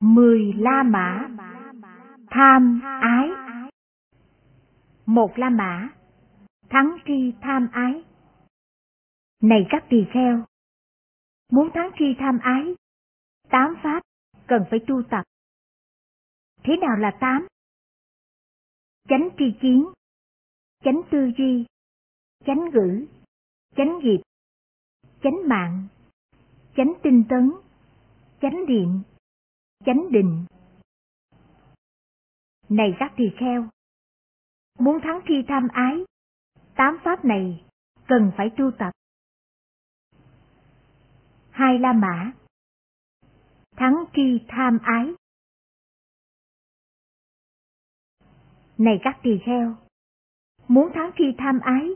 Mười La Mã. Tham ái. Một La Mã. Thắng tri tham ái. Này các tỳ kheo, Muốn thắng tri tham ái, Tám pháp cần phải tu tập. Thế nào là tám? Chánh tri kiến, Chánh tư duy, Chánh ngữ, Chánh nghiệp, Chánh mạng, Chánh tinh tấn, Chánh niệm chánh định. Này các tỳ kheo, muốn thắng thi tham ái, tám pháp này cần phải tu tập. Hai La Mã Thắng tri tham ái Này các tỳ kheo, muốn thắng tri tham ái,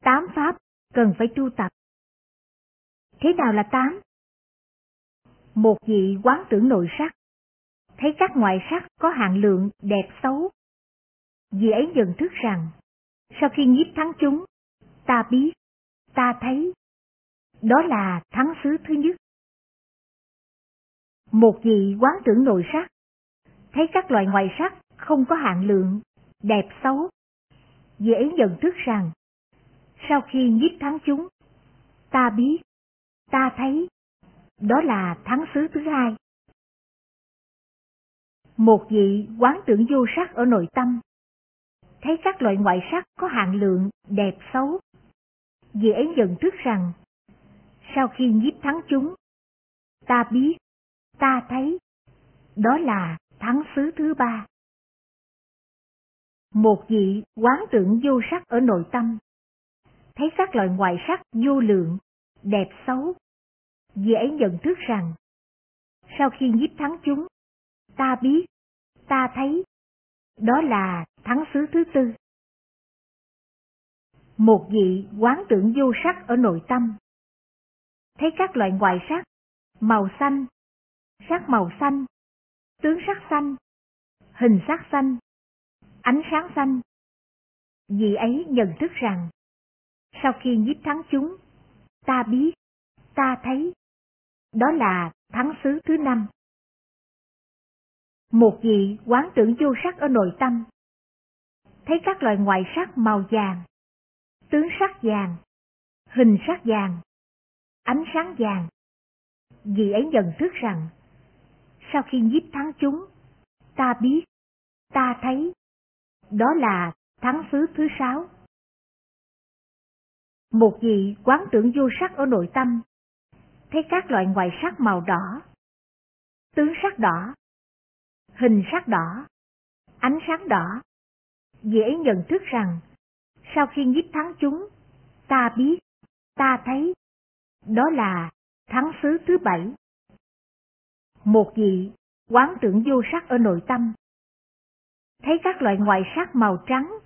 tám pháp cần phải tu tập. Thế nào là tám? Một vị quán tưởng nội sắc, thấy các ngoại sắc có hạng lượng đẹp xấu. Vị ấy nhận thức rằng, sau khi nhiếp thắng chúng, ta biết, ta thấy, đó là thắng xứ thứ nhất. Một vị quán tưởng nội sắc, thấy các loại ngoại sắc không có hạng lượng, đẹp xấu. Vị ấy nhận thức rằng, sau khi nhiếp thắng chúng, ta biết, ta thấy, đó là thắng xứ thứ hai. Một vị quán tưởng vô sắc ở nội tâm, thấy các loại ngoại sắc có hạn lượng, đẹp xấu. Vị ấy nhận thức rằng, sau khi nhiếp thắng chúng, ta biết, ta thấy, đó là thắng xứ thứ ba. Một vị quán tưởng vô sắc ở nội tâm, thấy các loại ngoại sắc vô lượng, đẹp xấu, vì ấy nhận thức rằng, sau khi nhiếp thắng chúng, ta biết, ta thấy, đó là thắng xứ thứ tư. Một vị quán tưởng vô sắc ở nội tâm, thấy các loại ngoại sắc, màu xanh, sắc màu xanh, tướng sắc xanh, hình sắc xanh, ánh sáng xanh. Vị ấy nhận thức rằng, sau khi nhiếp thắng chúng, ta biết, ta thấy, đó là thắng xứ thứ năm. Một vị quán tưởng vô sắc ở nội tâm, thấy các loại ngoại sắc màu vàng, tướng sắc vàng, hình sắc vàng, ánh sáng vàng. Vị ấy nhận thức rằng, sau khi nhiếp thắng chúng, ta biết, ta thấy, đó là thắng xứ thứ sáu. Một vị quán tưởng vô sắc ở nội tâm, thấy các loại ngoại sắc màu đỏ, tướng sắc đỏ, hình sắc đỏ, ánh sáng đỏ, dễ nhận thức rằng sau khi nhiếp thắng chúng, ta biết, ta thấy, đó là thắng xứ thứ bảy. Một vị quán tưởng vô sắc ở nội tâm, thấy các loại ngoại sắc màu trắng,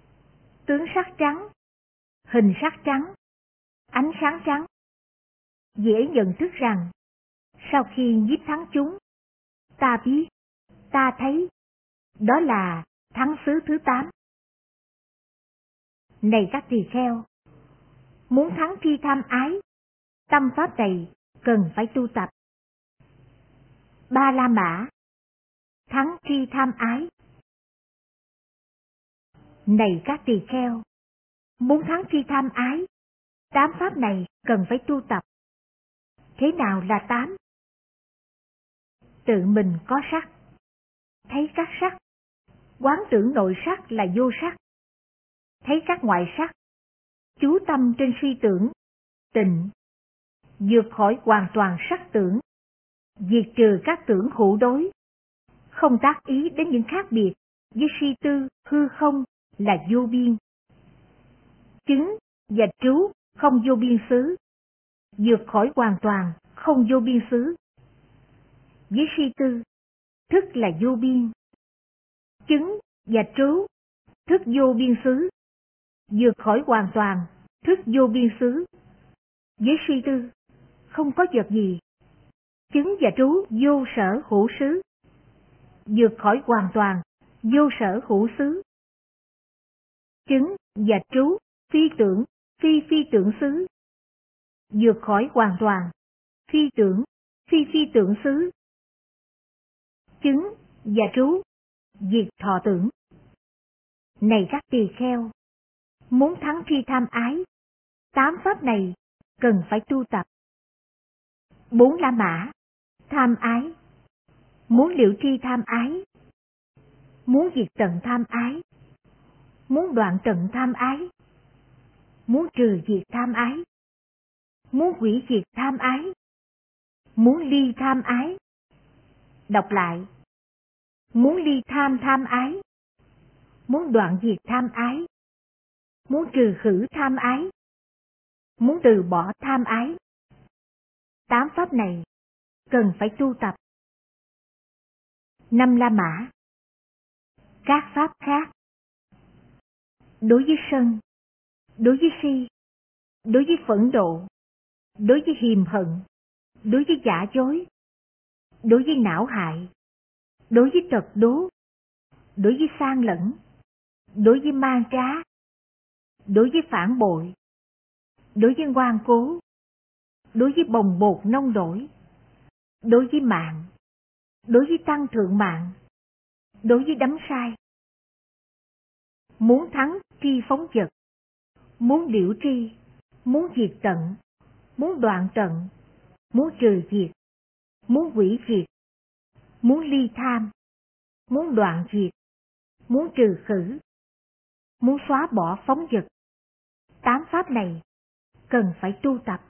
tướng sắc trắng, hình sắc trắng, ánh sáng trắng, dễ nhận thức rằng, sau khi nhiếp thắng chúng, ta biết, ta thấy, đó là thắng xứ thứ tám. Này các tỳ kheo, muốn thắng thi tham ái, tâm pháp này cần phải tu tập. Ba La Mã Thắng thi tham ái Này các tỳ kheo, muốn thắng thi tham ái, tám pháp này cần phải tu tập. Thế nào là tám? Tự mình có sắc, thấy các sắc, quán tưởng nội sắc là vô sắc, thấy các ngoại sắc, chú tâm trên suy tưởng, tịnh, vượt khỏi hoàn toàn sắc tưởng, diệt trừ các tưởng hữu đối, không tác ý đến những khác biệt với suy tư hư không là vô biên. Chứng và trú không vô biên xứ, vượt khỏi hoàn toàn, không vô biên xứ. Với suy tư, thức là vô biên. Chứng và trú, thức vô biên xứ. Vượt khỏi hoàn toàn, thức vô biên xứ. Với suy tư, không có vật gì. Chứng và trú vô sở hữu xứ. Vượt khỏi hoàn toàn, vô sở hữu xứ. Chứng và trú, phi tưởng, phi phi tưởng xứ vượt khỏi hoàn toàn, phi tưởng, phi phi tưởng xứ. chứng và trú, diệt thọ tưởng. Này các tỳ kheo, muốn thắng phi tham ái, tám pháp này cần phải tu tập. Bốn la mã, tham ái, muốn liệu tri tham ái, muốn diệt tận tham ái, muốn đoạn tận tham ái, muốn trừ diệt tham ái, muốn hủy diệt tham ái, muốn ly tham ái. Đọc lại, muốn ly tham tham ái, muốn đoạn diệt tham ái, muốn trừ khử tham ái, muốn từ bỏ tham ái. Tám pháp này cần phải tu tập. Năm La Mã. Các pháp khác. Đối với sân, đối với si, đối với phẫn độ, đối với hiềm hận, đối với giả dối, đối với não hại, đối với tật đố, đối với sang lẫn, đối với mang trá, đối với phản bội, đối với ngoan cố, đối với bồng bột nông đổi, đối với mạng, đối với tăng thượng mạng, đối với đấm sai. Muốn thắng tri phóng vật, muốn điểu tri, muốn diệt tận, muốn đoạn tận, muốn trừ diệt, muốn hủy diệt, muốn ly tham, muốn đoạn diệt, muốn trừ khử, muốn xóa bỏ phóng dật, Tám pháp này cần phải tu tập.